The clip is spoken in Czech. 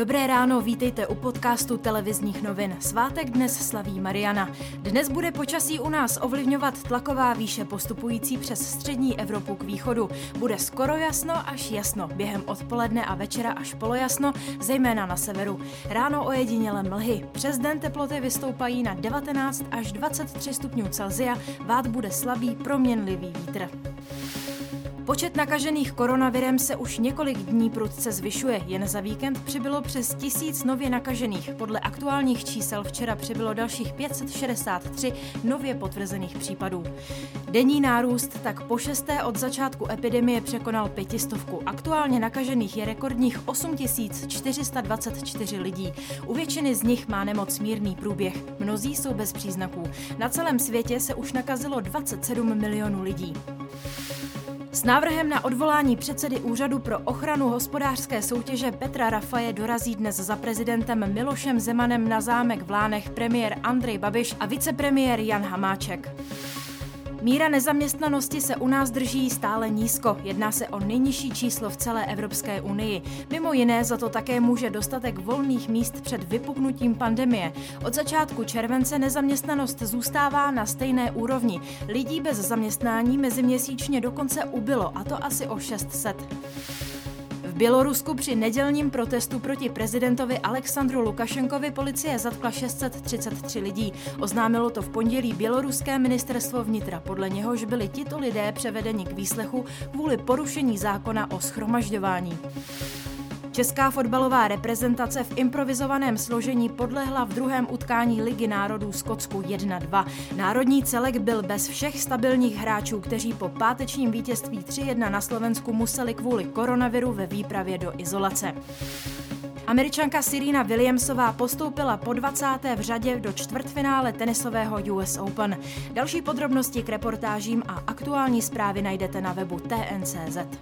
Dobré ráno, vítejte u podcastu televizních novin. Svátek dnes slaví Mariana. Dnes bude počasí u nás ovlivňovat tlaková výše postupující přes střední Evropu k východu. Bude skoro jasno až jasno, během odpoledne a večera až polojasno, zejména na severu. Ráno ojediněle mlhy. Přes den teploty vystoupají na 19 až 23 stupňů Celzia, vát bude slabý proměnlivý vítr. Počet nakažených koronavirem se už několik dní prudce zvyšuje. Jen za víkend přibylo přes tisíc nově nakažených. Podle aktuálních čísel včera přibylo dalších 563 nově potvrzených případů. Denní nárůst tak po šesté od začátku epidemie překonal pětistovku. Aktuálně nakažených je rekordních 8424 lidí. U většiny z nich má nemoc mírný průběh. Mnozí jsou bez příznaků. Na celém světě se už nakazilo 27 milionů lidí. S návrhem na odvolání předsedy Úřadu pro ochranu hospodářské soutěže Petra Rafaje dorazí dnes za prezidentem Milošem Zemanem na zámek v Lánech premiér Andrej Babiš a vicepremiér Jan Hamáček. Míra nezaměstnanosti se u nás drží stále nízko. Jedná se o nejnižší číslo v celé Evropské unii. Mimo jiné za to také může dostatek volných míst před vypuknutím pandemie. Od začátku července nezaměstnanost zůstává na stejné úrovni. Lidí bez zaměstnání meziměsíčně dokonce ubylo, a to asi o 600. Bělorusku při nedělním protestu proti prezidentovi Alexandru Lukašenkovi policie zatkla 633 lidí. Oznámilo to v pondělí běloruské ministerstvo vnitra, podle něhož byli tito lidé převedeni k výslechu kvůli porušení zákona o schromažďování. Česká fotbalová reprezentace v improvizovaném složení podlehla v druhém utkání Ligy národů Skotsku 1-2. Národní celek byl bez všech stabilních hráčů, kteří po pátečním vítězství 3-1 na Slovensku museli kvůli koronaviru ve výpravě do izolace. Američanka Serena Williamsová postoupila po 20. v řadě do čtvrtfinále tenisového US Open. Další podrobnosti k reportážím a aktuální zprávy najdete na webu TNCZ.